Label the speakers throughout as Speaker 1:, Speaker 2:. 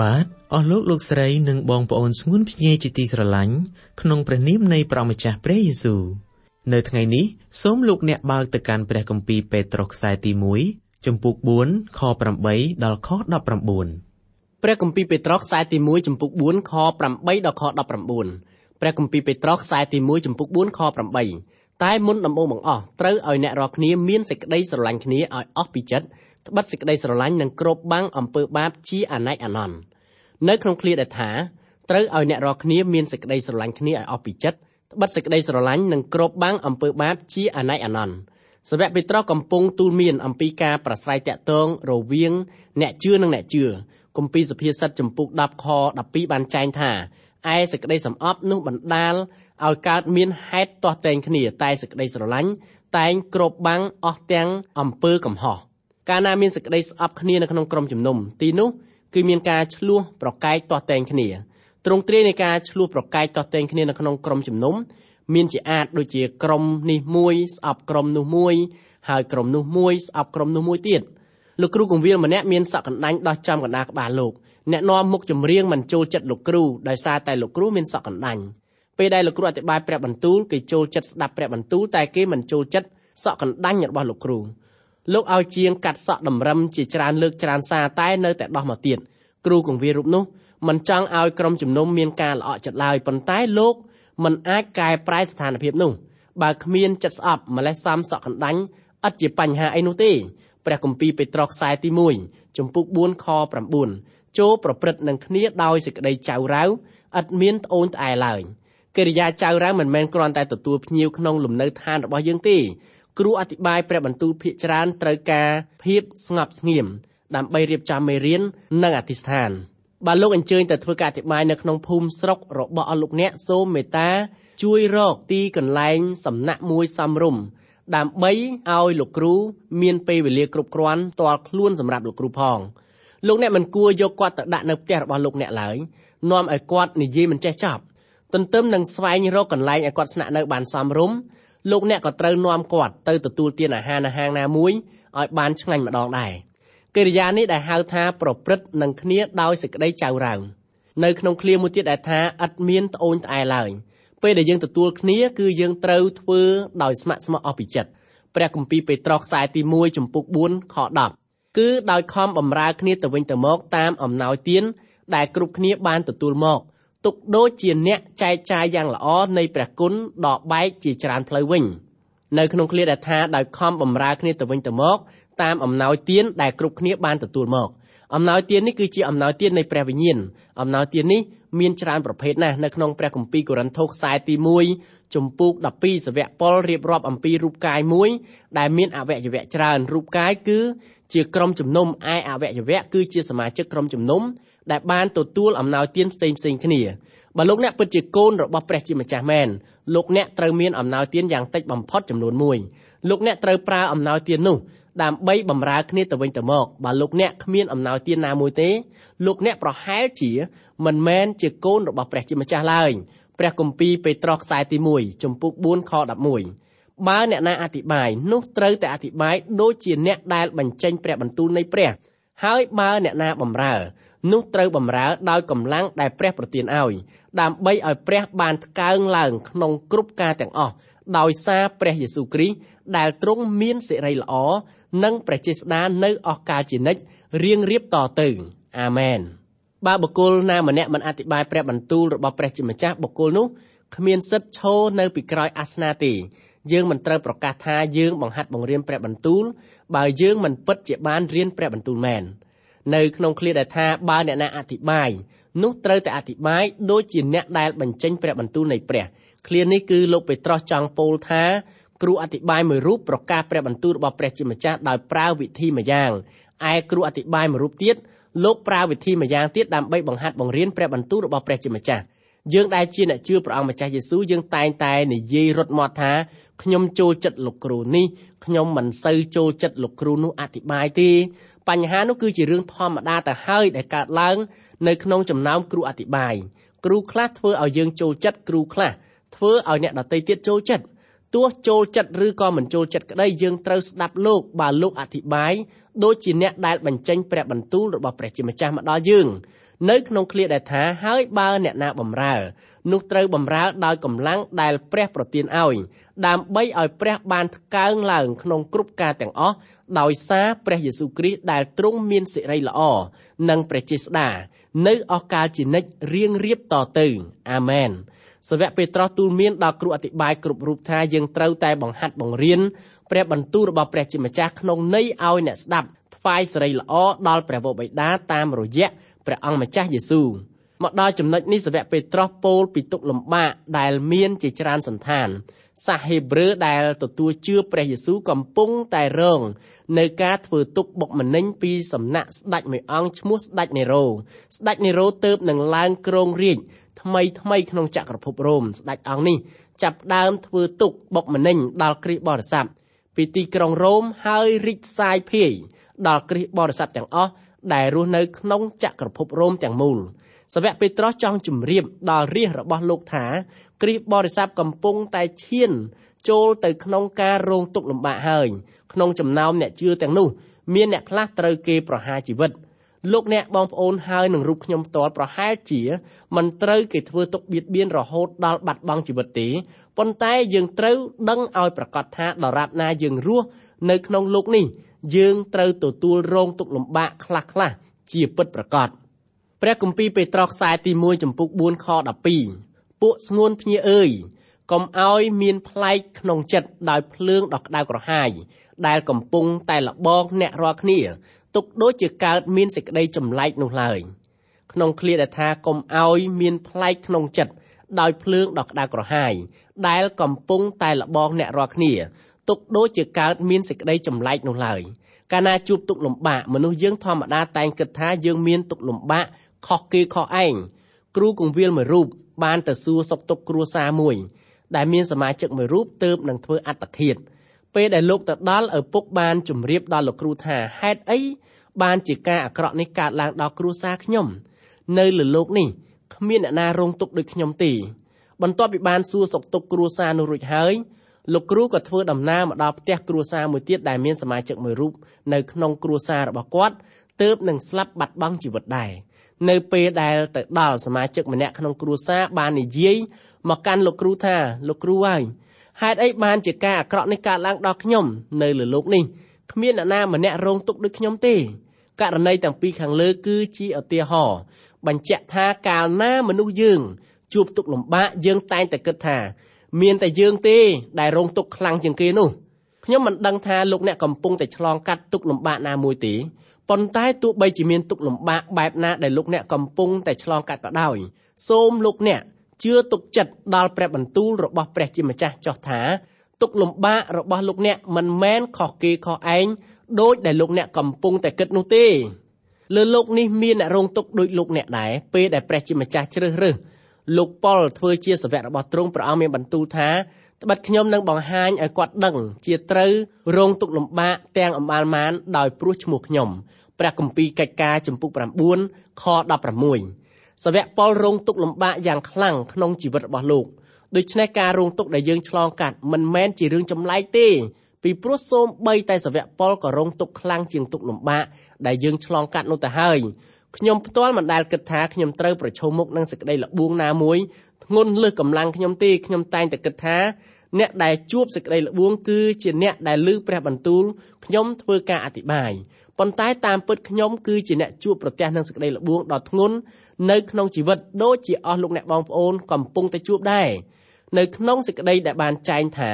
Speaker 1: បាទអស់លោកលោកស្រីនិងបងប្អូនស្ងួនភ្ញែជាទីស្រឡាញ់ក្នុងព្រះនាមនៃព្រះម្ចាស់ព្រះយេស៊ូវនៅថ្ងៃនេះសូមលោកអ្នកបើកទៅកាន់ព្រះគម្ពីរពេត្រុសខ្សែទី1ចំពុក4ខ8ដល់ខ19
Speaker 2: ព្រះគម្ពីរពេត្រុសខ្សែទី1ចំពុក4ខ8ដល់ខ19ព្រះគម្ពីរពេត្រុសខ្សែទី1ចំពុក4ខ8តែមុនដំបូងបង្អស់ត្រូវឲ្យអ្នករាល់គ្នាមានសេចក្តីស្រឡាញ់គ្នាឲ្យអស់ពីចិត្ត ត្បិតសេចក្តីស្រឡាញ់នឹងគ្របបាំងអំពើបាបជាអនេកអនន្តនៅក្នុងឃ្លាដែលថាត្រូវឲ្យអ្នករាល់គ្នាមានសេចក្តីស្រឡាញ់គ្នាឲ្យអស់ពីចិត្តត្បិតសេចក្តីស្រឡាញ់នឹងគ្របបាំងអំពើបាបជាអនេកអនន្តសាវកពេត្រុសកំពុងទូលមានអំពីការប្រស្រ័យតាក់ទងរវាងអ្នកជឿនិងអ្នកជឿគម្ពីរសុភាសិតចំពុក10ខ12បានចែងថាឯសេចក្តីសំអប់នឹងបណ្ដាលឲ្យកើតមានហេតុទាស់តែងគ្នាតែសេចក្តីស្រឡាញ់តែងគ្របបាំងអស់ទាំងអំពើកំហុស កាលណាមានសេចក្តីស្អប់គ្នានៅក្នុងក្រុមជំនុំទីនោះគឺមានការឆ្លោះប្រកែកទាស់តែងគ្នាទ្រង់ទ្រាយនៃការឆ្លោះប្រកែកទាស់តែងគ្នានៅក្នុងក្រុមជំនុំមានជាអាចដូចជាក្រុមនេះមួយស្អប់ក្រុមនោះមួយហើយក្រុមនោះមួយស្អប់ក្រុមនោះមួយទៀតលោកគ្រូកងវិលម្នាក់មានសក់កណ្ដាញ់ដោះចំកណ្ដាលក្បាលលោកអ្នកនាំមុខចម្រៀងមិនចូលចិត្តលោកគ្រូដោយសារតែលោកគ្រូមានសក់កណ្ដាញ់ពេលដែលលោកគ្រូអធិប្បាយព្រះបន្ទូលគេចូលចិត្តស្ដាប់ព្រះបន្ទូលតែគេមិនចូលចិត្តសក់កណ្ដាញ់របស់លោកគ្រូ លោកឲ្យជាងកាត់សក់តម្រឹមជាច្រើនលើកច្រើនសារតែនៅតែដោះមកទៀតគ្រូកងវារូបនោះមិនចង់ឲ្យក្រុមជំនុំមានការល្អក់ចិត្តឡើយប៉ុន្តែលោកមិនអាចកែប្រែស្ថានភាពនោះបើគ្មានចិត្តស្អប់ម្លេះសំសក់កណ្ដាញ់ឥតជាបញ្ហាអីនោះទេព្រះគម្ពីរពេត្រុសខ្សែទី1ចំពុក4ខ9ចូលប្រព្រឹត្តនឹងគ្នាដោយសេចក្តីចៅរៅឥតមានត្អូញត្អែឡើយ កិរិយាចៅរៅមិនមែនគ្រាន់តែទទួលភ្ញៀវក្នុងលំនៅឋានរបស់យើងទេគ្រូអធិប្បាយព្រះបន្ទូលភាកច្រើនត្រូវការភាពស្ងប់ស្ងៀមដើម្បីរៀបចំមេរៀននិងអធិស្ឋានបើលោកអញ្ជើញទៅធ្វើការអធិប្បាយនៅក្នុងភូមិស្រុករបស់អស់លោកអ្នកសូមមេត្តាជួយរកទីកន្លែងសំណាក់មួយសំរុំដើម្បីឲ្យលោកគ្រូមានពេលវេលាគ្រប់គ្រាន់ផ្ទាល់ខ្លួនសម្រាប់លោកគ្រូផងលោកអ្នកមិនគួរយកគាត់ទៅដាក់នៅផ្ទះរបស់លោកអ្នកឡើយនាំឲ្យគាត់និយាយមិនចេះចប់ ទន្ទឹមនឹងស្វែងរកកន្លែងឲ្យគាត់ស្នាក់នៅបានសមរម្យលោកអ្នកក៏ត្រូវនាំគាត់ទៅទទួលទានអាហារនៅហាងណាមួយឲ្យបានឆ្ងាញ់ម្ដងដែរកិរិយានេះដែលហៅថាប្រព្រឹត្តនឹងគ្នាដោយសេចក្តីចៅរៅនៅក្នុងឃ្លាមួយទៀតដែលថាឥតមានត្អូញត្អែឡើយពេលដែលយើងទទួលគ្នាគឺយើងត្រូវធ្វើដោយស្ម័គ្រស្មោះអស់ពីចិត្តព្រះគម្ពីរពេត្រុសខ្សែទី1ចំពុក4ខ10គឺដោយខំបំរើគ្នាទៅវិញទៅមកតាមអំណោយទានដែលគ្រប់គ្នាបានទទួលមក ទុកដូចជាអ្នកចែកចាយយ៉ាងល្អនៃព្រះគុណដកបែកជាច្រើនផ្លូវវិញនៅក្នុងឃ្លាដែលថាដោយខំបំរើគ្នាទៅវិញទៅមកតាមអំណោយទានដែលគ្រប់គ្នាបានទទួលមក អំណោយទាននេះគឺជាអំណោយទាននៃព្រះវិញ្ញាណអំណោយទាននេះមានច្រើនប្រភេទណាស់នៅក្នុងព្រះគម្ពីរកូរិនថូសខ្សែទី1ជំពូក12សវៈប៉ុលរៀបរាប់អំពីរូបកាយមួយដែលមានអវយវៈច្រើនរូបកាយគឺជាក្រុមជំនុំឯអវយវៈគឺជាសមាជិកក្រុមជំនុំដែលបានទទួលអំណោយទានផ្សេងផ្សេងគ្នាបើលោកអ្នកពិតជាកូនរបស់ព្រះជាម្ចាស់មែនលោកអ្នកត្រូវមានអំណោយទានយ៉ាងតិចបំផុតចំនួន1លោកអ្នកត្រូវប្រើអំណោយទាននោះ ដើម្បីបម្រើគ្នាទៅវិញទៅមកបើលោកអ្នកគ្មានអំណោយទានណាមួយទេលោកអ្នកប្រហែលជាមិនមែនជាកូនរបស់ព្រះជាម្ចាស់ឡើយព្រះគម្ពីរពេត្រុសខ្សែទី1ចំពុក4ខ11បើអ្នកណាអធិប្បាយនោះត្រូវតែអធិប្បាយដូចជាអ្នកដែលបញ្ចេញព្រះបន្ទូលនៃព្រះហើយបើអ្នកណាបម្រើនោះត្រូវបម្រើដោយកម្លាំងដែលព្រះប្រទានឲ្យដើម្បីឲ្យព្រះបានថ្កើងឡើងក្នុងគ្រប់ការទាំងអស់ដោយសារព្រះយេស៊ូវគ្រីស្ទដែលទ្រង់មានសេរីល្អ និងព្រះចេស្តានៅអស់កាលជានិច្ចរៀងរៀបតទៅអាមែនបើបុគ្គលណាម្នាក់មិនអធិប្បាយព្រះបន្ទូលរបស់ព្រះជាម្ចាស់បុគ្គលនោះគ្មានសិទ្ធិឈរនៅពីក្រោយអាសនៈទេយើងមិនត្រូវប្រកាសថាយើងបង្ហាត់បង្រៀនព្រះបន្ទូលបើយើងមិនពិតជាបានរៀនព្រះបន្ទូលមែននៅក្នុងឃ្លាដែលថាបើអ្នកណាអធិប្បាយនោះត្រូវតែអធិប្បាយដូចជាអ្នកដែលបញ្ចេញព្រះបន្ទូលនៃព្រះឃ្លានេះគឺលោកពេត្រុសចង់ពោលថា គ្រូអធិប្បាយមួយរូបប្រកាសព្រះបន្ទូលរបស់ព្រះជាម្ចាស់ដោយប្រើវិធីម្យ៉ាងឯគ្រូអធិប្បាយមួយរូបទៀតលោកប្រើវិធីម្យ៉ាងទៀតដើម្បីបង្ហាត់បង្រៀនព្រះបន្ទូលរបស់ព្រះជាម្ចាស់យើងដែលជាអ្នកជឿព្រះអង្គម្ចាស់យេស៊ូវយើងតែងតែនិយាយរត់មាត់ថាខ្ញុំចូលចិត្តលោកគ្រូនេះខ្ញុំមិនសូវចូលចិត្តលោកគ្រូនោះអធិប្បាយទេបញ្ហានោះគឺជារឿងធម្មតាទៅហើយដែលកើតឡើងនៅក្នុងចំណោមគ្រូអធិប្បាយគ្រូខ្លះធ្វើឲ្យយើងចូលចិត្តគ្រូខ្លះធ្វើឲ្យអ្នកដទៃទៀតចូលចិត្ត ទោះចូលចិត្តឬក៏មិនចូលចិត្តក្តីយើងត្រូវស្ដាប់លោកបើលោកអធិប្បាយដូចជាអ្នកដែលបញ្ចេញព្រះបន្ទូលរបស់ព្រះជាម្ចាស់មកដល់យើងនៅក្នុងឃ្លាដែលថាហើយបើអ្នកណាបំរើនោះត្រូវបំរើដោយកម្លាំងដែលព្រះប្រទានឲ្យដើម្បីឲ្យព្រះបានថ្កើងឡើងក្នុងគ្រប់ការទាំងអស់ដោយសារព្រះយេស៊ូវគ្រីស្ទដែលទ្រង់មានសិរីល្អនិងព្រះចេស្តានៅអស់កាលជានិច្ចរៀងរៀបតទៅអាមែន សាវកពេត្រុសទូលមានដល់គ្រូអធិប្បាយគ្រប់រូបថាយើងត្រូវតែបង្ហាត់បង្រៀនព្រះបន្ទូលរបស់ព្រះជាម្ចាស់ក្នុងន័យឲ្យអ្នកស្ដាប់ថ្វាយសិរីល្អដល់ព្រះវរបិតាតាមរយៈព្រះអង្គម្ចាស់យេស៊ូវមកដល់ចំណុចនេះសាវកពេត្រុសពោលពីទុកលំបាកដែលមានជាច្រើនសន្តានសាសហេប្រឺដែលទទួលជឿព្រះយេស៊ូវកំពុងតែរងនៅការធ្វើទុកបុកម្នេញពីសំណាក់ស្ដេចមួយអង្គឈ្មោះស្ដេចនេរ៉ូស្ដេចនេរ៉ូទៅបនឹងឡើងគ្រងរាជ ថ្មីថ្មីក្នុងចក្រភពរ៉ូមស្ដេចអង្គនេះចាប់ដើមធ្វើទុកបុកម្នេញដល់គ្រិស្តបរិស័ទពីទីក្រុងរ៉ូមហើយរីកសាយភាយដល់គ្រិស្តបរិស័ទទាំងអស់ដែលរស់នៅក្នុងចក្រភពរ៉ូមទាំងមូលសាវកពេត្រុសចង់ជម្រាបដល់រាជរបស់លោកថាគ្រីស្ទបរិស័ទកំពុងតែឈានចូលទៅក្នុងការរងទុក្ខលំបាកហើយក្នុងចំណោមអ្នកជឿទាំងនោះ មានអ្នកខ្លះត្រូវគេប្រហារជីវិត លោកអ្នកបងប្អូនហើយនឹងរូបខ្ញុំផ្ទាល់ប្រហែលជាមិនត្រូវគេធ្វើទុកបៀតបៀនរហូតដល់បាត់បង់ជីវិតទេប៉ុន្តែយើងត្រូវដឹងឲ្យប្រកាសថាដរាបណាយើងរស់នៅក្នុងលោកនេះយើងត្រូវទទួលរងទុក្ខលំបាកខ្លះៗជាពិតប្រាកដព្រះគម្ពីរពេត្រុសខ្សែទី1ចំពុក4ខ12ពួកស្ងួនភ្ញាអើយកុំឲ្យមានប្លែកក្នុងចិត្តដោយភ្លើងដ៏ក្តៅក្រហាយដែលកំពុងតែលបងអ្នករាល់គ្នា ទុកដូចជាកើតមានសេចក្តីចម្លែកនោះឡើយក្នុងឃ្លាដែលថាកុំឲ្យមានប្លែកក្នុងចិត្តដោយភ្លើងដ៏ក្តៅក្រហាយដែលកំពុងតែលបងអ្នករាល់គ្នាទុកដូចជាកើតមានសេចក្តីចម្លែកនោះឡើយកាលណាជួបទុកលំបាកមនុស្សយើងធម្មតាតែងគិតថាយើងមានទុកលំបាកខុសគេខុសឯងគ្រូកងវិលមួយរូបបានទៅសួរសុខទុក្ខគ្រួសារមួយដែលមានសមាជិកមួយរូបទៅបនឹងធ្វើអត្តឃាត ពេលដែលលោកទៅដល់ឪពុកបានជម្រាបដល់លោកគ្រូថាហេតុអីបានជាការអាក្រក់នេះកើតឡើងដល់គ្រួសារខ្ញុំនៅលើលោកនេះគ្មានអ្នកណារងទុក្ខដូចខ្ញុំទេបន្ទាប់ពីបានសួរសុខទុក្ខគ្រួសារនោះរួចហើយលោកគ្រូក៏ធ្វើដំណើរមកដល់ផ្ទះគ្រួសារមួយទៀតដែលមានសមាជិកមួយរូបនៅក្នុងគ្រួសាររបស់គាត់ទើបនឹងស្លាប់បាត់បង់ជីវិតដែរនៅពេលដែលទៅដល់សមាជិកម្នាក់ក្នុងគ្រួសារបាននិយាយមកកាន់លោកគ្រូថាលោកគ្រូហើយ ហេតុអីបានជាការអាក្រក់នេះកើតឡើងដល់ខ្ញុំនៅលើលោកនេះគ្មានអ្នកណាម្នាក់រងទុក្ខដូចខ្ញុំទេករណីទាំងពីរខាងលើគឺជាឧទាហរណ៍បញ្ជាក់ថាកាលណាមនុស្សយើងជួបទុក្ខលំបាកយើងតែងតែគិតថា មានតែយើងទេដែលរងទុក្ខខ្លាំងជាងគេនោះខ្ញុំមិនដឹងថាលោកអ្នកកំពុងតែឆ្លងកាត់ទុក្ខលំបាកណាមួយទេប៉ុន្តែទោះបីជាមានទុក្ខលំបាកបែបណាដែលលោកអ្នកកំពុងតែឆ្លងកាត់ក៏ដោយសូមលោកអ្នក ជឿទុកចិត្តដល់ព្រះបន្ទូលរបស់ព្រះជាម្ចាស់ចោះថាទុក្ខលំបាករបស់លោកអ្នកមិនមែនខុសគេខុសឯងដោយដែលលោកអ្នកកំពុងតែគិតនោះទេលើលោកនេះមានអ្នករងទុក្ខដូចលោកអ្នកដែរពេលដែលព្រះជាម្ចាស់ជ្រើសរើសលោកប៉ុលធ្វើជាសាវករបស់ទ្រង់ព្រះអង្គមានបន្ទូលថាត្បិតខ្ញុំនឹងបង្ហាញឲ្យគាត់ដឹងជាត្រូវរងទុក្ខលំបាកទាំងអំបាលម៉ានដោយព្រោះឈ្មោះខ្ញុំព្រះគម្ពីរកិច្ចការចំពុក9ខ16 សាវកប៉ុលរងទុក្ខលំបាកយ៉ាងខ្លាំងក្នុងជីវិតរបស់លោកដូច្នេះការរងទុក្ខដែលយើងឆ្លងកាត់មិនមែនជារឿងចម្លែកទេពីព្រោះសូម្បីតែសាវកប៉ុលក៏រងទុក្ខខ្លាំងជាងទុក្ខលំបាកដែលយើងឆ្លងកាត់នោះទៅហើយខ្ញុំផ្ទាល់មិនដែលគិតថាខ្ញុំត្រូវប្រឈមមុខនឹងសេចក្តីលបួងណាមួយធ្ងន់លើសកម្លាំងខ្ញុំទេខ្ញុំតែងតែគិតថាអ្នកដែលជួបសេចក្តីល្បួងគឺជាអ្នកដែលលឺព្រះបន្ទូលខ្ញុំធ្វើការអធិប្បាយ ប៉ុន្តែតាមពិតខ្ញុំគឺជាអ្នកជួបប្រទះនឹងសេចក្តីល្បួងដ៏ធ្ងន់នៅក្នុងជីវិតដូចជាអស់លោកអ្នកបងប្អូនកំពុងតែជួបដែរនៅក្នុងសេចក្តីដែលបានចែងថា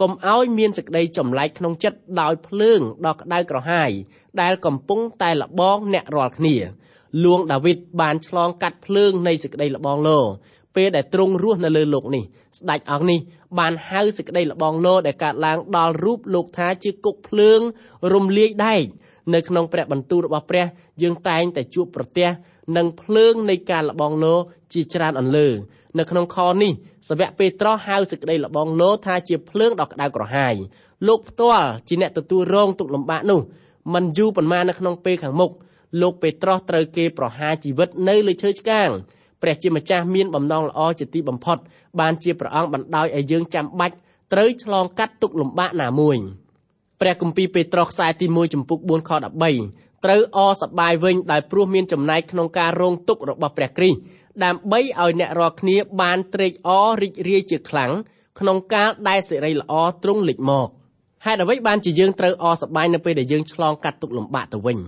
Speaker 2: កុំឲ្យមានសេចក្តីចម្លែកក្នុងចិត្តដោយភ្លើងដ៏ក្តៅក្រហាយដែលកំពុងតែលបងអ្នករាល់គ្នាលួងដាវីតបានឆ្លងកាត់ភ្លើងនៃសេចក្តីលបងលោពេលដែលទ្រង់រស់នៅលើលោកនេះស្ដេចអង្គនេះបានហៅសេចក្តីលបងលោដែលកើតឡើងដល់រូបលោកថាជាគុកភ្លើងរំលាយដែក នៅក្នុងព្រះបន្ទូលរបស់ព្រះយើងតែងតែជួបប្រទះនឹងភ្លើងនៃការលបងលោជាច្រើនអន្លើនៅក្នុងខនេះសាវកពេត្រុសហៅសេចក្តីលបងលោថាជាភ្លើងដ៏ក្តៅក្រហាយលោកផ្ទាល់ជាអ្នកទទួលរងទុក្ខលំបាកនោះมันយូរប៉ុន្មាននៅក្នុងពេលខាងមុខលោកពេត្រុសត្រូវគេប្រហារជីវិតនៅលើឈើឆ្កាងព្រះជាម្ចាស់មានបំណងល្អជាទីបំផុតបានជាព្រះអង្គបណ្ដោយឲ្យយើងចាំបាច់ត្រូវឆ្លងកាត់ទុក្ខលំបាកណាមួយ ព្រះគម្ពីរពេត្រុសខ្សែទី1ចំពុក4ខ13ត្រូវអសប្បាយវិញដោយព្រោះមានចំណែកក្នុងការរងទុក្ខរបស់ព្រះគ្រីស្ទដើម្បីឲ្យអ្នករាល់គ្នាបានត្រេកអររីករាយជាខ្លាំងក្នុងកាលដែលសេរីល្អទ្រង់លេចមកហេតុអ្វីបានជាយើងត្រូវអសប្បាយនៅពេលដែលយើងឆ្លងកាត់ទុក្ខលំបាកទៅវិញ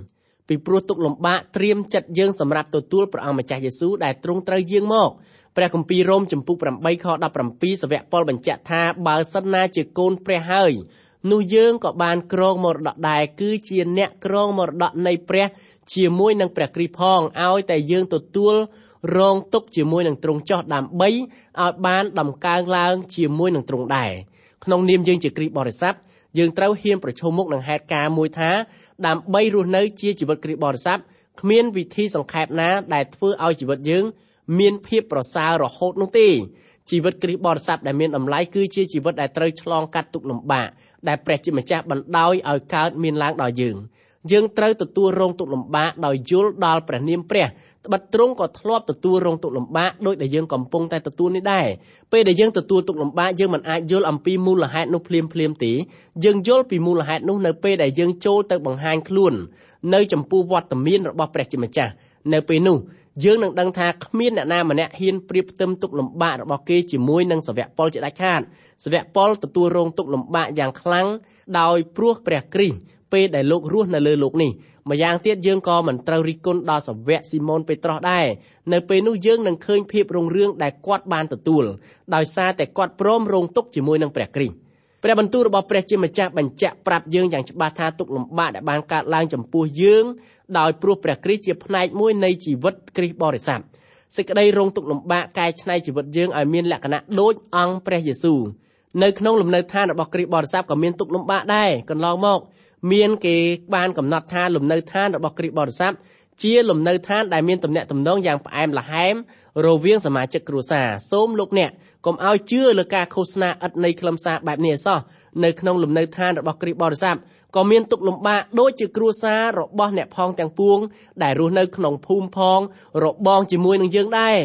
Speaker 2: ពីព្រោះទុក្ខលំបាកត្រៀមចិត្តយើងសម្រាប់ទទួលព្រះអង្គម្ចាស់យេស៊ូវដែលទ្រង់ត្រូវយាងមកព្រះគម្ពីររ៉ូមចំពុក8ខ17សាវកប៉ុលបញ្ជាក់ថាបើសិនណាជាកូនព្រះហើយ នោះយើងក៏បានក្រងមរតកដែរគឺជាអ្នកក្រងមរតកនៃព្រះជាមួយនឹងព្រះគ្រីស្ទផងឲ្យតែយើងទទួលរងទុកជាមួយនឹងទ្រង់ចោះដើម្បីឲ្យបានដំកើងឡើងជាមួយនឹងទ្រង់ដែរក្នុងនាមយើងជាគ្រីស្ទបរិស័ទយើងត្រូវហ៊ានប្រឈមមុខនឹងហេតុការណ៍មួយថាដើម្បីរស់នៅជាជីវិតគ្រីស្ទបរិស័ទគ្មានវិធីសង្ខេបណាដែលធ្វើឲ្យជីវិតយើងមានភាពប្រសើររហូតនោះទេ ជីវិតគ្រីស្ទបរិស័ទដែលមានតម្លៃគឺជាជីវិតដែលត្រូវឆ្លងកាត់ទុក្ខលំបាកដែលព្រះជាម្ចាស់បណ្ដោយឲ្យកើតមានឡើងដល់យើងយើងត្រូវទទួលរងទុក្ខលំបាកដោយយល់ដល់ព្រះនាមព្រះត្បិតទ្រង់ក៏ធ្លាប់ទទួលរងទុក្ខលំបាកដោយដែលយើងកំពុងតែទទួលនេះដែរពេលដែលយើងទទួលទុក្ខលំបាកយើងមិនអាចយល់អំពីមូលហេតុនោះភ្លាមភ្លាមទេយើងយល់ពីមូលហេតុនោះនៅពេលដែលយើងចូលទៅបង្ហាញខ្លួននៅចំពោះវត្តមានរបស់ព្រះជាម្ចាស់នៅពេលនោះ យើងនឹងដឹងថាគ្មានអ្នកណាម្នាក់ហ៊ានប្រៀបផ្ទឹមទុកលំបាករបស់គេជាមួយនឹងសាវកពលជាដាច់ខាតសាវកពលទទួលរងទុកលំបាកយ៉ាងខ្លាំងដោយព្រោះព្រះគ្រីស្ទពេលដែលលោករស់នៅលើលោកនេះម្យ៉ាងទៀតយើងក៏មិនត្រូវរិះគន់ដល់សាវកស៊ីម៉ូនពេត្រុសដែរនៅពេលនោះយើងនឹងឃើញភាពរុងរឿងដែលគាត់បានទទួលដោយសារតែគាត់ព្រមរងទុកជាមួយនឹងព្រះគ្រីស្ទ ព្រះបន្ទូលរបស់ព្រះជាម្ចាស់បញ្ជាក់ប្រាប់យើងយ៉ាងច្បាស់ថាទុកលំបាកដែលបានកើតឡើងចំពោះយើងដោយព្រោះព្រះគ្រីស្ទជាផ្នែកមួយនៃជីវិតគ្រីស្ទបរិស័ទសេចក្តីរងទុកលំបាកកែច្នៃជីវិតយើងឲ្យមានលក្ខណៈដូចអង្គព្រះយេស៊ូវនៅក្នុងលំនៅឋានរបស់គ្រីស្ទបរិស័ទក៏មានទុកលំបាកដែរកន្លងមកមានគេបានកំណត់ថាលំនៅឋានរបស់គ្រីស្ទបរិស័ទ ជាលំនៅឋានដែលមានទំនាក់ទំនងយ៉ាងផ្អែមល្ហែមរវាងសមាជិកគ្រួសារសូមលោកអ្នកកុំឲ្យជឿលើការឃោសនាឥតនៃខ្លឹមសារបែបនេះឯសោះនៅក្នុងលំនៅឋានរបស់គ្រីស្ទបរិស័ទក៏មានទុកលំបាកដូចជាគ្រួសាររបស់អ្នកផងទាំងពួងដែលរស់នៅក្នុងភូមិផងរបងជាមួយនឹងយើងដែរ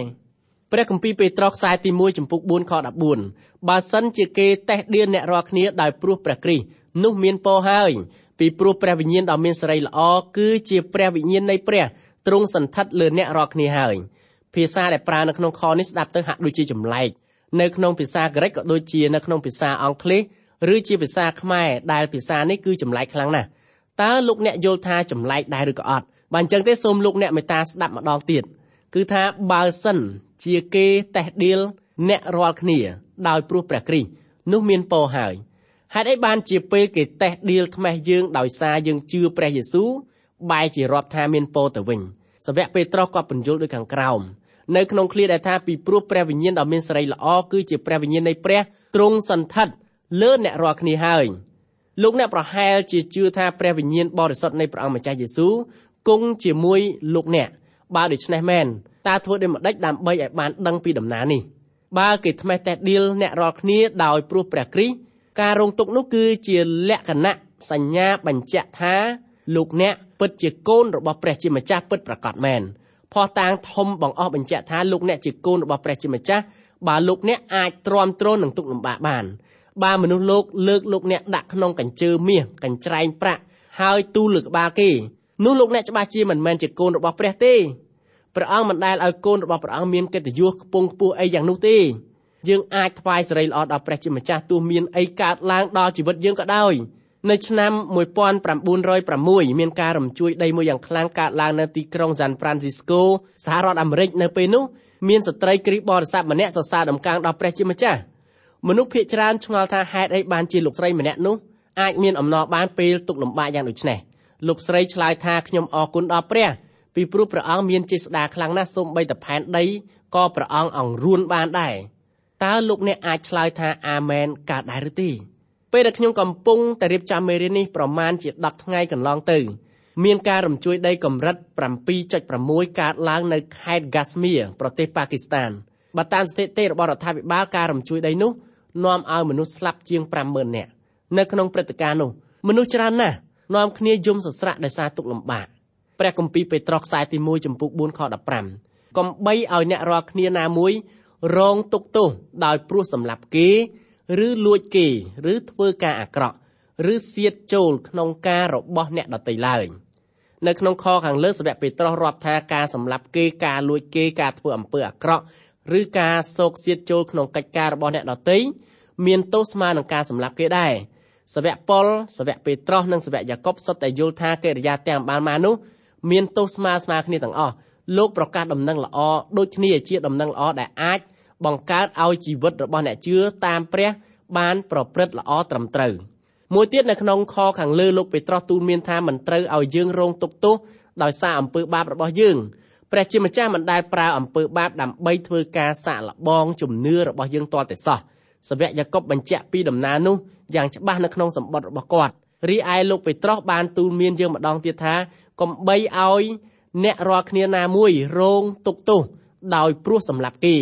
Speaker 2: ព្រះគម្ពីរពេត្រុសខ្សែទី1ចំពុក4ខ14 បើសិនជាគេតេះដៀនអ្នករាល់គ្នាដោយព្រោះព្រះគ្រីស្ទនោះមានពរហើយពីព្រោះព្រះវិញ្ញាណដ៏មានសេរីល្អគឺជាព្រះវិញ្ញាណនៃព្រះទ្រង់សន្ធិដ្ឋលើអ្នករាល់គ្នាហើយភាសាដែលប្រើនៅក្នុងខនេះស្ដាប់ទៅហាក់ដូចជាចម្លែកនៅក្នុងភាសាក្រិកក៏ដូចជានៅក្នុងភាសាអង់គ្លេសឬជាភាសាខ្មែរដែលភាសានេះគឺចម្លែកខ្លាំងណាស់តើលោកអ្នកយល់ថាចម្លែកដែរឬក៏អត់បើអញ្ចឹងទេសូមលោកអ្នកមេត្តាស្ដាប់ម្ដងទៀតគឺថាបើសិនជាគេតេះដៀល អ្នករាល់គ្នាដោយព្រោះព្រះគ្រីស្ទនោះមានពរហើយហេតុអីបានជាពេលគេតេះដៀលថ្មេះយើងដោយសារយើងជឿព្រះយេស៊ូវបែរជារាប់ថាមានពរទៅវិញសាវកពេត្រុសក៏បញ្យល់ដូចខាងក្រោមនៅក្នុងឃ្លាដែលថាពីព្រោះព្រះវិញ្ញាណដ៏មានសេរីល្អគឺជាព្រះវិញ្ញាណនៃព្រះទ្រង់សន្ធិដ្ឋលើអ្នករាល់គ្នាហើយលោកអ្នកប្រហែលជាជឿថាព្រះវិញ្ញាណបរិសុទ្ធនៃព្រះអង្គម្ចាស់យេស៊ូវគង់ជាមួយលោកអ្នកបើដូច្នេះមែនតើធ្វើដូចម្ដេចដើម្បីឲ្យបានដឹងពីដំណើរនេះ បើគេថ្មេះតេះដៀលអ្នករាល់គ្នាដោយព្រោះព្រះគ្រីស្ទការរងទុក្ខនោះគឺជាលក្ខណៈសញ្ញាបញ្ជាក់ថាលោកអ្នកពិតជាកូនរបស់ព្រះជាម្ចាស់ពិតប្រាកដមែនផោះតាងធំបង្អស់បញ្ជាក់ថាលោកអ្នកជាកូនរបស់ព្រះជាម្ចាស់បើលោកអ្នកអាចទ្រាំទ្រនឹងទុក្ខលំបាកបានបើមនុស្សលោកលើកលោកអ្នកដាក់ក្នុងកញ្ជើមាសកញ្ច្រែងប្រាក់ហើយទូលលើក្បាលគេនោះលោកអ្នកច្បាស់ជាមិនមែនជាកូនរបស់ព្រះទេ ព្រះអង្គមិនដែលឲ្យកូនរបស់ព្រះអង្គមានកិត្តិយសខ្ពង់ខ្ពស់អីយ៉ាងនោះទេយើងអាចថ្វាយសេរីល្អដល់ព្រះជាម្ចាស់ទោះមានអីកើតឡើងដល់ជីវិតយើងក៏ដោយនៅឆ្នាំ1906មានការរំជួយដីមួយយ៉ាងខ្លាំងកើតឡើងនៅទីក្រុង San Francisco សហរដ្ឋអាមេរិកនៅពេលនោះមានស្ត្រីគ្រីស្ទបរិស័ទម្នាក់សរសើរដំកើងដល់ព្រះជាម្ចាស់មនុស្សភាគច្រើនឆ្ងល់ថាហេតុអីបានជាលោកស្រីម្នាក់នោះអាចមានអំណរបានពេលទុកលំបាកយ៉ាងដូចនេះលោកស្រីឆ្លើយថាខ្ញុំអរគុណដល់ព្រះ ពីព្រោះព្រះអង្គមានចេស្តាខ្លាំងណាស់សូម្បីតែផែនដីក៏ព្រះអង្គអង្រួនបានដែរតើលោកអ្នកអាចឆ្លើយថាអាមែនកើតដែរឬទេពេលដែលខ្ញុំកំពុងតែរៀបចំមេរៀននេះប្រមាណជា10ថ្ងៃកន្លងទៅមានការរំជួយដីកម្រិត7.6កើតឡើងនៅខេត្ត Kashmir ប្រទេសប៉ាគីស្ថានបើតាមស្ថិតិរបស់រដ្ឋាភិបាលការរំជួយដីនោះនាំឲ្យមនុស្សស្លាប់ជាង50000នាក់នៅក្នុងព្រឹត្តិការណ៍នោះមនុស្សច្រើនណាស់នាំគ្នាយំសស្រាក់ដោយសារទុក្ខលំបាក ព្រះគម្ពីរពេត្រុសខ្សែទី1ចំពុក4ខ15កំបីឲ្យអ្នករាល់គ្នាណាមួយរងទុក្ខទោសដោយព្រោះសម្លាប់គេឬលួចគេឬធ្វើការអាក្រក់ឬសៀតចូលក្នុងការរបស់អ្នកដទៃឡើយនៅក្នុងខខាងលើសាវកពេត្រុសរាប់ថាការសម្លាប់គេការលួចគេការធ្វើអំពើអាក្រក់ឬការសោកសៀតចូលក្នុងកិច្ចការរបស់អ្នកដទៃមានទោសស្មើនឹងការសម្លាប់គេដែរសាវកប៉ុលសាវកពេត្រុសនិងសាវកយ៉ាកុបសុទ្ធតែយល់ថាកិរិយាទាំងបានមកនោះ មានទោសស្មើស្មើគ្នាទាំងអស់លោកប្រកាសដំណឹងល្អដូចគ្នាជាដំណឹងល្អដែលអាចបង្កើតឲ្យជីវិតរបស់អ្នកជឿតាមព្រះបានប្រព្រឹត្តល្អត្រឹមត្រូវមួយទៀតនៅក្នុងខខាងលើលោកពេត្រុសទូលមានថាមិនត្រូវឲ្យយើងរងទុក្ខទោសដោយសារអំពើបាបរបស់យើងព្រះជាម្ចាស់មិនដែលប្រើអំពើបាបដើម្បីធ្វើការសាកល្បងជំនឿរបស់យើងទាល់តែសោះសាវកយ៉ាកុបបញ្ជាក់ពីដំណើរនោះយ៉ាងច្បាស់នៅក្នុងសម្បត្តិរបស់គាត់ រីឯលោកពេត្រុសបានទូលមានយើងម្ដងទៀតថាកុំបីឲ្យអ្នករាល់គ្នាណាមួយរងទុកទោសដោយព្រោះសម្លាប់គេ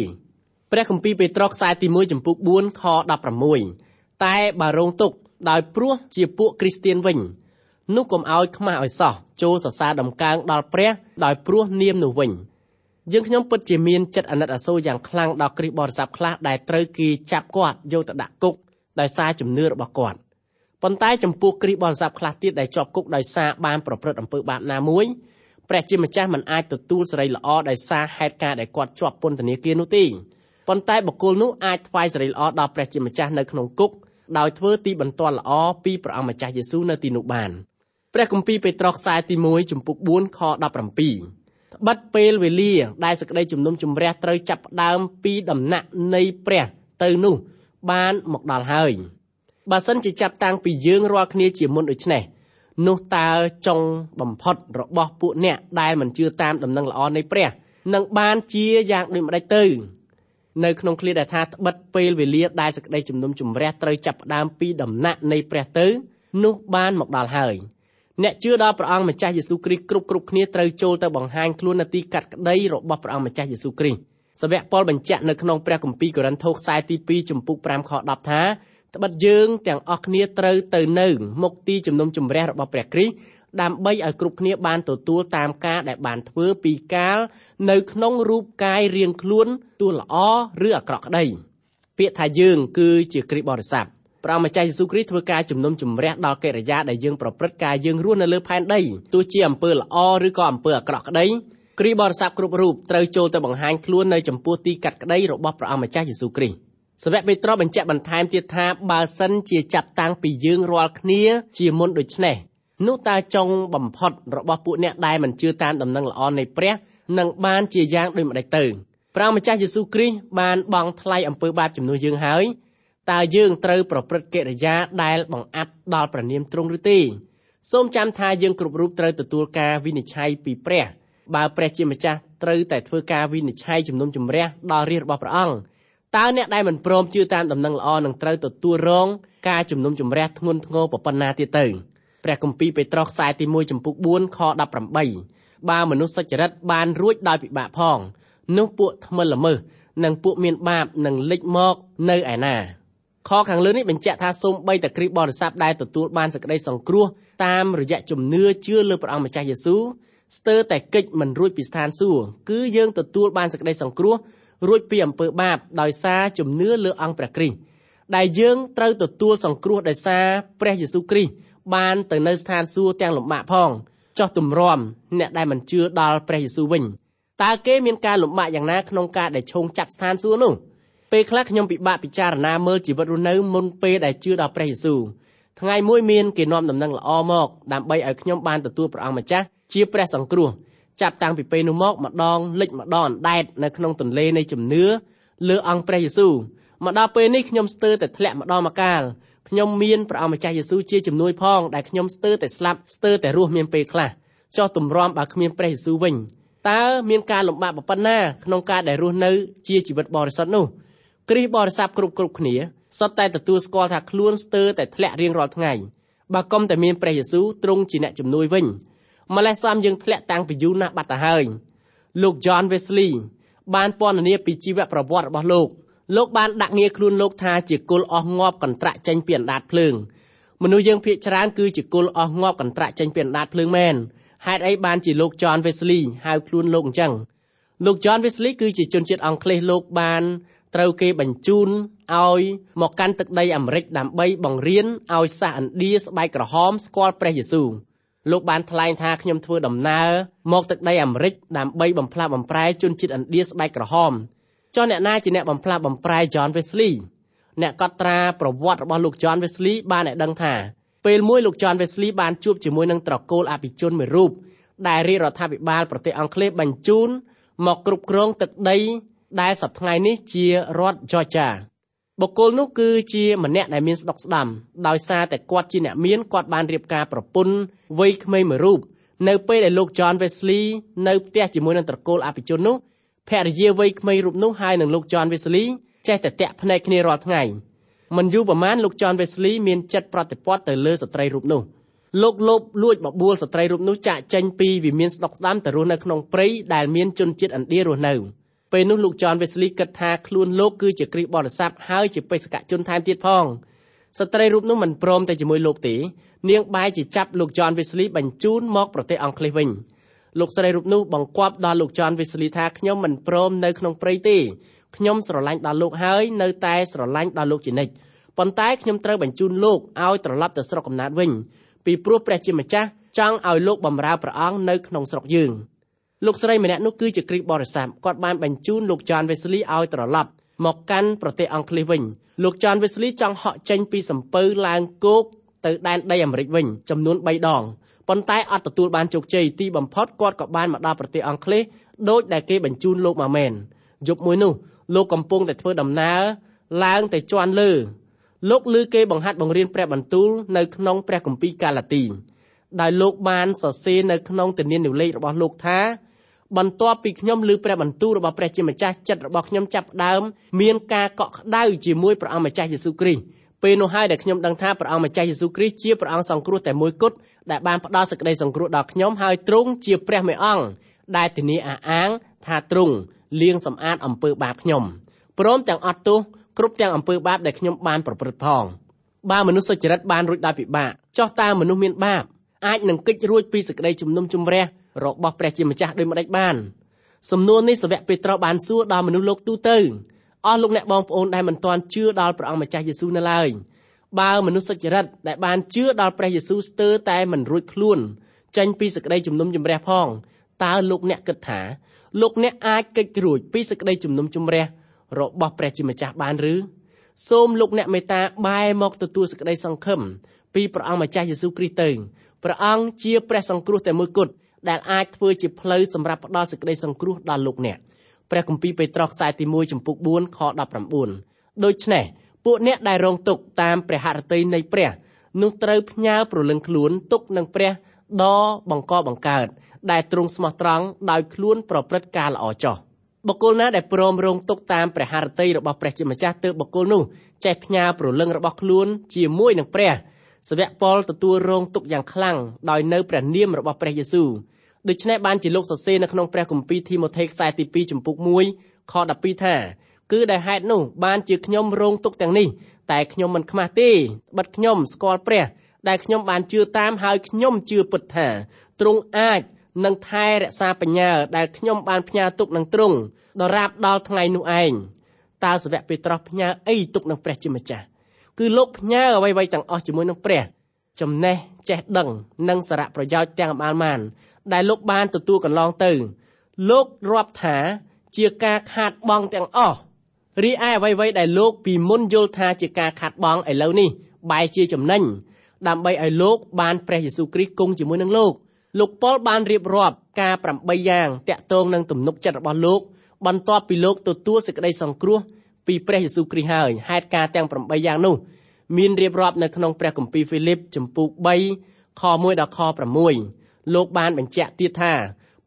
Speaker 2: ព្រះគម្ពីរពេត្រុសខ្សែទី1ចំពុក4ខ16តែបើរងទុកដោយព្រោះជាពួកគ្រីស្ទៀនវិញនោះកុំឲ្យខ្មាស់ឲ្យសោះចូលសរសើរដំកើងដល់ព្រះដោយព្រោះនាមនោះវិញយើងខ្ញុំពិតជាមានចិត្តអាណិតអាសូរយ៉ាងខ្លាំងដល់គ្រីស្ទបរិស័ទខ្លះដែលត្រូវគេចាប់គាត់យកទៅដាក់គុកដោយសារជំនឿរបស់គាត់ ប៉ុន្តែចំពោះគ្រីស្ទបរិស័ទខ្លះទៀតដែលជាប់គុកដោយសារបានប្រព្រឹត្តអំពើបាបណាមួយព្រះជាម្ចាស់មិនអាចទទួលសេរីល្អដោយសារហេតុការណ៍ដែលគាត់ជាប់ពន្ធនាគារនោះទេប៉ុន្តែបុគ្គលនោះអាចថ្វាយសេរីល្អដល់ព្រះជាម្ចាស់នៅក្នុងគុកដោយធ្វើទីបន្ទាល់ល្អពីព្រះអង្គម្ចាស់យេស៊ូវនៅទីនោះបានព្រះគម្ពីរពេត្រុសខ្សែទី1ចំពុក4ខ17ត្បិតពេលវេលាដែលសេចក្តីជំនុំជម្រះត្រូវចាប់ផ្ដើមពីដំណាក់នៃព្រះទៅនោះបានមកដល់ហើយ បើសិនជាចាប់តាំងពីយើងរាល់គ្នាជាមុនដូច្នេះនោះតើចុងបំផុតរបស់ពួកអ្នកដែលមិនជឿតាមដំណឹងល្អនៃព្រះនឹងបានជាយ៉ាងដូចម្ដេចទៅនៅក្នុងឃ្លាដែលថាត្បិតពេលវេលាដែលសេចក្តីជំនុំជម្រះត្រូវចាប់ផ្ដើមពីដំណាក់នៃព្រះទៅនោះបានមកដល់ហើយអ្នកជឿដល់ព្រះអង្គម្ចាស់យេស៊ូវគ្រីស្ទគ្រប់គ្រប់គ្នាត្រូវចូលទៅបង្ហាញខ្លួននៅទីកាត់ក្តីរបស់ព្រះអង្គម្ចាស់យេស៊ូវគ្រីស្ទសាវកប៉ុលបញ្ជាក់នៅក្នុងព្រះគម្ពីរកូរិនថូសខ្សែទី2ចំពុក5ខ10ថា ត្បិតយើងទាំងអស់គ្នាត្រូវទៅនៅមុខទីជំនុំជម្រះរបស់ព្រះគ្រីស្ទដើម្បីឲ្យគ្រប់គ្នាបានទទួលតាមការដែលបានធ្វើពីកាលនៅក្នុងរូបកាយរៀងខ្លួនទោះល្អឬអាក្រក់ក្តីពាក្យថាយើងគឺជាគ្រីស្ទបរិស័ទព្រះម្ចាស់យេស៊ូវគ្រីស្ទធ្វើការជំនុំជម្រះដល់កិរិយាដែលយើងប្រព្រឹត្តការយើងរស់នៅលើផែនដីទោះជាអំពើល្អឬក៏អំពើអាក្រក់ក្តីគ្រីស្ទបរិស័ទគ្រប់រូបត្រូវចូលទៅបង្ហាញខ្លួននៅចំពោះទីកាត់ក្តីរបស់ព្រះអង្គម្ចាស់យេស៊ូវគ្រីស្ទ សាវកពេត្រុសបញ្ជាក់បន្ថែមទៀតថាបើសិនជាចាប់តាំងពីយើងរាល់គ្នាជាមុនដូច្នេះនោះតើចុងបំផុតរបស់ពួកអ្នកដែលមិនជឿតាមដំណឹងល្អនៃព្រះនឹងបានជាយ៉ាងដូចម្ដេចទៅព្រះម្ចាស់យេស៊ូវគ្រីស្ទបានបង់ថ្លៃអំពើបាបជំនួសយើងហើយតើយើងត្រូវប្រព្រឹត្តកិរិយាដែលបង្អាប់ដល់ព្រះនាមទ្រង់ឬទេសូមចាំថាយើងគ្រប់រូបត្រូវទទួលការវិនិច្ឆ័យពីព្រះបើព្រះជាម្ចាស់ត្រូវតែធ្វើការវិនិច្ឆ័យជំនុំជម្រះដល់រាជរបស់ព្រះអង្គ តើអ្នកដែលមិនព្រមជឿតាមដំណឹងល្អនឹងត្រូវទទួលរងការជំនុំជម្រះធ្ងន់ធ្ងរប៉ុណ្ណាទៀតទៅព្រះគម្ពីរពេត្រុសខ្សែទី1ចំពុក4ខ18បើមនុស្សសុចរិតបានរួចដោយពិបាកផងនោះពួកថ្មិលល្មើសនិងពួកមានបាបនឹងលេចមកនៅឯណាខខាងលើនេះបញ្ជាក់ថាសូម្បីតែគ្រីស្ទបរិស័ទដែលទទួលបានសេចក្តីសង្គ្រោះតាមរយៈជំនឿជឿលើព្រះអង្គម្ចាស់យេស៊ូវស្ទើរតែកិច្ចមិនរួចពីស្ថានសួគ៌គឺយើងទទួលបានសេចក្តីសង្គ្រោះ រួចពីអំពើបាបដោយសារជំនឿលើអង្គព្រះគ្រីស្ទដែលយើងត្រូវទទួលសង្គ្រោះដោយសារព្រះយេស៊ូវគ្រីស្ទបានទៅនៅស្ថានសួគ៌ទាំងលំបាកផងចោះទម្រាំអ្នកដែលមិនជឿដល់ព្រះយេស៊ូវវិញតើគេមានការលំបាកយ៉ាងណាក្នុងការដែលឈោងចាប់ស្ថានសួគ៌នោះពេលខ្លះខ្ញុំពិបាកពិចារណាមើលជីវិតរស់នៅមុនពេលដែលជឿដល់ព្រះយេស៊ូវថ្ងៃមួយមានគេនាំដំណឹងល្អមកដើម្បីឲ្យខ្ញុំបានទទួលព្រះអង្គម្ចាស់ជាព្រះសង្គ្រោះ ចាប់តាំងពីពេលនោះមកម្ដងលិចម្ដងអណ្ដែតនៅក្នុងទន្លេនៃជំនឿលើអង្គព្រះយេស៊ូវមកដល់ពេលនេះខ្ញុំស្ទើរតែធ្លាក់ម្ដងមកកាលខ្ញុំមានព្រះអង្គម្ចាស់យេស៊ូវជាជំនួយផងដែលខ្ញុំស្ទើរតែស្លាប់ស្ទើរតែរស់មានពេលខ្លះចោះទម្រាំបើគ្មានព្រះយេស៊ូវវិញតើមានការលំបាកប៉ុណ្ណាក្នុងការដែលរស់នៅជាជីវិតបរិសុទ្ធនោះគ្រីស្ទបរិស័ទគ្រប់គ្រប់គ្នាសុទ្ធតែទទួលស្គាល់ថាខ្លួនស្ទើរតែធ្លាក់រៀងរាល់ថ្ងៃបើកុំតែមានព្រះយេស៊ូវទ្រង់ជាអ្នកជំនួយវិញ ម្លេះសំយើងធ្លាក់តាំងពីយូរណាស់បាត់ទៅហើយលោក John Wesley បានពណ៌នាពីជីវប្រវត្តិរបស់លោកលោកបានដាក់ងារខ្លួនលោកថាជាគុលអស់ងាប់កន្ត្រាក់ចេញពីអណ្ដាតភ្លើងមនុស្សយើងភាគច្រើនគឺជាគុលអស់ងាប់កន្ត្រាក់ចេញពីអណ្ដាតភ្លើងមែនហេតុអីបានជាលោក John Wesley ហៅខ្លួនលោកអញ្ចឹងលោក John Wesley គឺជាជនជាតិអង់គ្លេសលោកបានត្រូវគេបញ្ជូនឲ្យមកកាន់ទឹកដីអាមេរិកដើម្បីបង្រៀនឲ្យសាសឥណ្ឌាស្បែកក្រហមស្គាល់ព្រះយេស៊ូវ លោកបានថ្លែងថាខ្ញុំធ្វើដំណើរមកទឹកដីអាមេរិកដើម្បីបំផ្លាស់បំប្រែជនជាតិឥណ្ឌាស្បែកក្រហមចុះអ្នកណាជាអ្នកបំផ្លាស់បំប្រែ John Wesley អ្នកកត់ត្រាប្រវត្តិរបស់លោក John Wesley បានឲ្យដឹងថាពេលមួយលោក John Wesley បានជួបជាមួយនឹងត្រកូលអភិជនមួយរូបដែលរាជរដ្ឋាភិបាលប្រទេសអង់គ្លេសបញ្ជូនមកគ្រប់គ្រងទឹកដីដែលសប្តាហ៍ថ្ងៃនេះជារដ្ឋ Georgia បុគ្គលនោះគឺជាម្នាក់ដែលមានស្ដុកស្ដាំដោយសារតែគាត់ជាអ្នកមានគាត់បានរៀបការប្រពន្ធវ័យក្មេងមួយរូបនៅពេលដែលលោក John Wesley នៅផ្ទះជាមួយនឹងត្រកូលអភិជននោះភរិយាវ័យក្មេងរូបនោះហើយនឹងលោក John Wesley ចេះតែតាក់ភ្នែកគ្នារាល់ថ្ងៃមិនយូរប៉ុន្មានលោក John Wesley មានចិត្តប្រតិព័ទ្ធទៅលើស្ត្រីរូបនោះលោកលោបលួចបបួលស្ត្រីរូបនោះចាក់ចេញពីវិមានស្ដុកស្ដាំទៅរស់នៅក្នុងព្រៃដែលមានជនជាតិឥណ្ឌារស់នៅ ពេលនោះលោក John Wesley គិតថាខ្លួនលោកគឺជាគ្រីស្ទបរិស័ទហើយជាបេសកជនថែមទៀតផងស្ត្រីរូបនោះមិនព្រមតែជាមួយលោកទេនាងបែរជាចាប់លោក John Wesley បញ្ជូនមកប្រទេសអង់គ្លេសវិញលោកស្រីរូបនោះបង្គាប់ដល់លោក John Wesley ថាខ្ញុំមិនព្រមនៅក្នុងព្រៃទេខ្ញុំស្រឡាញ់ដល់លោកហើយនៅតែស្រឡាញ់ដល់លោកជានិច្ចប៉ុន្តែខ្ញុំត្រូវបញ្ជូនលោកឲ្យត្រឡប់ទៅស្រុកកំណើតវិញពីព្រោះព្រះជាម្ចាស់ចង់ឲ្យលោកបម្រើព្រះអង្គនៅក្នុងស្រុកយើង លោកស្រីម្នាក់នោះគឺជាគ្រីស្ទបរិស័ទគាត់បានបញ្ជូនលោក John Wesley ឲ្យត្រឡប់មកកាន់ប្រទេសអង់គ្លេសវិញលោក John Wesley ចង់ហក់ចេញពីសំពៅឡើងគោកទៅដែនដីអាមេរិកវិញចំនួន3ដងប៉ុន្តែអត់ទទួលបានជោគជ័យទីបំផុតគាត់ក៏បានមកដល់ប្រទេសអង់គ្លេសដោយដែលគេបញ្ជូនលោកមកមែនយប់មួយនោះលោកកំពុងតែធ្វើដំណើរឡើងទៅជាន់លើលោកឮគេបង្ហាត់បង្រៀនព្រះបន្ទូលនៅក្នុងព្រះគម្ពីរកាឡាទីដោយលោកបានសរសេរនៅក្នុងទនានុលេខរបស់លោកថា បន្ទាប់ពីខ្ញុំឮព្រះបន្ទូលរបស់ព្រះជាម្ចាស់ចិត្តរបស់ខ្ញុំចាប់ផ្ដើមមានការកក់ក្ដៅជាមួយព្រះអង្គម្ចាស់យេស៊ូវគ្រីស្ទពេលនោះហើយដែលខ្ញុំដឹងថាព្រះអង្គម្ចាស់យេស៊ូវគ្រីស្ទជាព្រះអង្គសង្គ្រោះតែមួយគត់ដែលបានផ្ដល់សេចក្តីសង្គ្រោះដល់ខ្ញុំហើយទ្រង់ជាព្រះមេអង្គដែលធានាអះអាងថាទ្រង់លាងសម្អាតអំពើបាបខ្ញុំព្រមទាំងអត់ទោសគ្រប់ទាំងអំពើបាបដែលខ្ញុំបានប្រព្រឹត្តផងបើមនុស្សសុចរិតបានរួចដោយពិបាកចោះតើមនុស្សមានបាបអាចនឹងគេចរួចពីសេចក្តីជំនុំជម្រះ របស់ព្រះជាម្ចាស់ដូចម្ដេចបានសំណួរនេះសាវកពេត្រុសបានសួរដល់មនុស្សលោកទូទៅអស់លោកអ្នកបងប្អូនដែលមិនទាន់ជឿដល់ព្រះអង្គម្ចាស់យេស៊ូវនៅឡើយបើមនុស្សសុចរិតដែលបានជឿដល់ព្រះយេស៊ូវស្ទើរតែមិនរួចខ្លួនចេញពីសេចក្តីជំនុំជម្រះផងតើលោកអ្នកគិតថាលោកអ្នកអាចកិច្ចរួចពីសេចក្តីជំនុំជម្រះរបស់ព្រះជាម្ចាស់បានឬសូមលោកអ្នកមេត្តាបែរមកទទួលសេចក្តីសង្ឃឹមពីព្រះអង្គម្ចាស់យេស៊ូវគ្រីស្ទទៅព្រះអង្គជាព្រះសង្គ្រោះតែមួយគត់ ដែលអាចធ្វើជាផ្លូវសម្រាប់ផ្ដល់សេចក្តីសង្គ្រោះដល់លោកអ្នកព្រះគម្ពីរពេត្រុសខ្សែទី1ចំពុក4ខ19ដូច្នេះពួកអ្នកដែលរងទុក្ខតាមព្រះハរតីនៃព្រះនោះត្រូវផ្ញើប្រលឹងខ្លួនទុកនឹងព្រះដ៏បង្កបង្កើតដែលទ្រង់ស្មោះត្រង់ដោយខ្លួនប្រព្រឹត្តការល្អចោះបុគ្គលណាដែលព្រមរងទុកតាមព្រះハរតីរបស់ព្រះជាម្ចាស់ទើបបុគ្គលនោះចេះផ្ញើប្រលឹងរបស់ខ្លួនជាមួយនឹងព្រះ សាវកប៉ុលទទួលរងទុកយ៉ាងខ្លាំងដោយនៅព្រះនាមរបស់ព្រះយេស៊ូវដូច្នេះបានជាលោកសរសេរនៅក្នុងព្រះគម្ពីរធីម៉ូថេខ្សែទី2ចំពុក1ខ12ថាគឺដែលហេតុនោះបានជាខ្ញុំរងទុកទាំងនេះតែខ្ញុំមិនខ្មាស់ទេបិទខ្ញុំស្គាល់ព្រះ ដែលខ្ញុំបានជឿតាមហើយខ្ញុំជឿពិតថាទ្រង់អាចនឹងថែរក្សាបញ្ញាដែលខ្ញុំបានផ្ញើទុកនឹងទ្រង់ដរាបដល់ថ្ងៃនោះឯងតើសាវកពេត្រុសផ្ញើអីទុកនឹងព្រះជាម្ចាស់ គឺលោកផ្ញើអ្វីៗទាំងអស់ជាមួយនឹងព្រះចំណេះចេះដឹងនិងសារៈប្រយោជន៍ទាំងអមាលមាន ដែលលោកបានទទួលកន្លងទៅ លោករាប់ថាជាការខាតបង់ទាំងអស់រីឯអ្វីៗដែលលោកពីមុនយល់ថាជាការខាតបង់ឥឡូវនេះបែរជាចំណេញដើម្បីឲ្យលោកបានព្រះយេស៊ូវគ្រីស្ទគង់ជាមួយនឹងលោកលោកប៉ុលបានរៀបរាប់ការ8យ៉ាងតាក់ទងនឹងទំនុកចិត្តរបស់លោកបន្ទាប់ពីលោកទទួលសេចក្តីសង្គ្រោះ ពីព្រះយេស៊ូវគ្រីស្ទហើយហេតុការទាំង8យ៉ាងនោះមានរៀបរាប់នៅក្នុងព្រះគម្ពីរហ្វីលីបចំពូក3ខ1ដល់ខ6លោកបានបញ្ជាក់ទៀតថា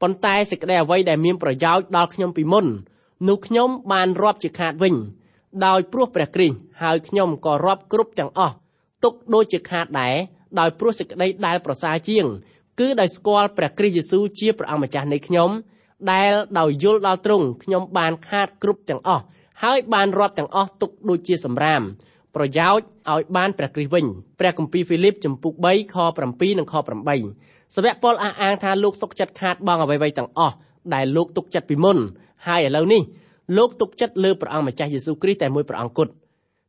Speaker 2: ប៉ុន្តែសេចក្តីអ្វីដែលមានប្រយោជន៍ដល់ខ្ញុំពីមុននោះខ្ញុំបានរាប់ជាខាតវិញដោយព្រោះព្រះគ្រីស្ទហើយខ្ញុំក៏រាប់គ្រប់ទាំងអស់ទុកដូចជាខាតដែរដោយព្រោះសេចក្តីដែលប្រសើរជាង គឺដោយស្គាល់ព្រះគ្រីស្ទយេស៊ូវជាព្រះអង្គម្ចាស់នៃខ្ញុំដែលដោយយល់ដល់ទ្រង់ខ្ញុំបានខាតគ្រប់ទាំងអស់ ហើយបានរាប់ទាំងអស់ទុកដូចជាសម្រាមប្រយោជន៍ឲ្យបានព្រះគ្រីស្ទវិញព្រះគម្ពីរហ្វីលីបចំពុក3ខ7និងខ8សាវកប៉ុលអះអាងថាលោកសុកចិត្តខាតបង់អ្វីៗទាំងអស់ដែលលោកទុកចិត្តពីមុនហើយឥឡូវនេះលោកទុកចិត្តលើព្រះអង្គម្ចាស់យេស៊ូវគ្រីស្ទតែមួយព្រះអង្គគត់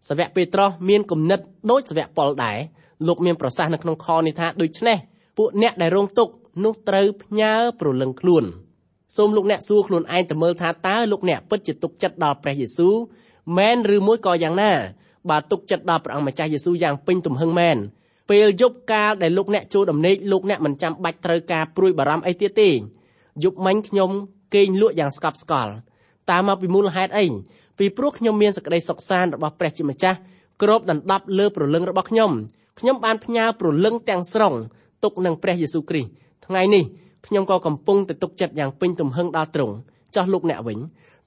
Speaker 2: សាវកពេត្រុសមានគំនិតដូចសាវកប៉ុលដែរលោកមានប្រសាសន៍នៅក្នុងខនេះថាដូច្នេះពួកអ្នកដែលរងទុក្ខនោះត្រូវផ្ញើប្រលឹងខ្លួន សូមលោកអ្នកសួរខ្លួនឯងទៅមើលថាតើលោកអ្នកពិតជាទុកចិត្តដល់ព្រះយេស៊ូវមែនឬមួយក៏យ៉ាងណាបើទុកចិត្តដល់ព្រះអង្គម្ចាស់យេស៊ូវយ៉ាងពេញទំហឹងមែនពេលយប់កាលដែលលោកអ្នកចូលដំណេកលោកអ្នកមិនចាំបាច់ត្រូវការព្រួយបារម្ភអីទៀតទេយប់មិញខ្ញុំគេងលក់យ៉ាងស្កប់ស្កល់តើមកពីមូលហេតុអីពីព្រោះខ្ញុំមានសេចក្តីសុខសាន្តរបស់ព្រះជាម្ចាស់គ្របដណ្ដប់លើព្រលឹងរបស់ខ្ញុំខ្ញុំបានផ្ញើព្រលឹងទាំងស្រុងទុកនឹងព្រះយេស៊ូវគ្រីស្ទថ្ងៃនេះ ខ្ញុំក៏កំពុងតែទុកចិត្តយ៉ាងពេញទំហឹងដល់ទ្រង់ចោះលោកអ្នកវិញ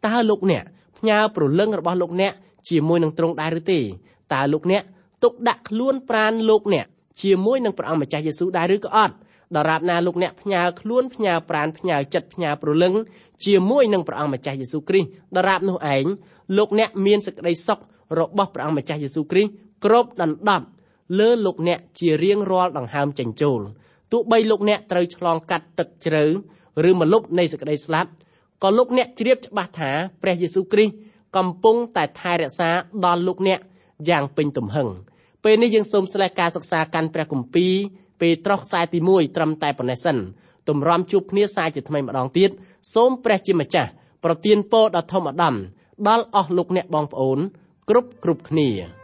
Speaker 2: តើលោកអ្នកផ្ញើព្រលឹងរបស់លោកអ្នកជាមួយនឹងទ្រង់ដែរឬទេតើលោកអ្នកទុកដាក់ខ្លួនប្រានលោកអ្នកជាមួយនឹងព្រះអង្គម្ចាស់យេស៊ូវដែរឬក៏អត់ដរាបណាលោកអ្នកផ្ញើខ្លួនផ្ញើប្រានផ្ញើចិត្តផ្ញើព្រលឹងជាមួយនឹងព្រះអង្គម្ចាស់យេស៊ូវគ្រីស្ទដរាបនោះឯងលោកអ្នកមានសេចក្តីសុខរបស់ព្រះអង្គម្ចាស់យេស៊ូវគ្រីស្ទគ្រប់ដណ្ដប់លើលោកអ្នកជារៀងរាល់ដង្ហើមចេញចូល ទោះបីលោកអ្នកត្រូវឆ្លងកាត់ទឹកជ្រៅឬមលុបនៃសេចក្តីស្លាប់ក៏លោកអ្នកជ្រាបច្បាស់ថាព្រះយេស៊ូវគ្រីស្ទកំពុងតែថែរក្សាដល់លោកអ្នកយ៉ាងពេញទំហឹងពេលនេះយើងសូមស្លេះការសិក្សាកាន់ព្រះគម្ពីរពេត្រុសខ្សែទី1ត្រឹមតែប៉ុណ្ណេះសិនទម្រាំជួបគ្នាសាជាថ្មីម្ដងទៀតសូមព្រះជាម្ចាស់ប្រទានពរដល់ធម្មអាដាមដល់អស់លោកអ្នកបងប្អូនគ្រប់គ្រប់គ្នា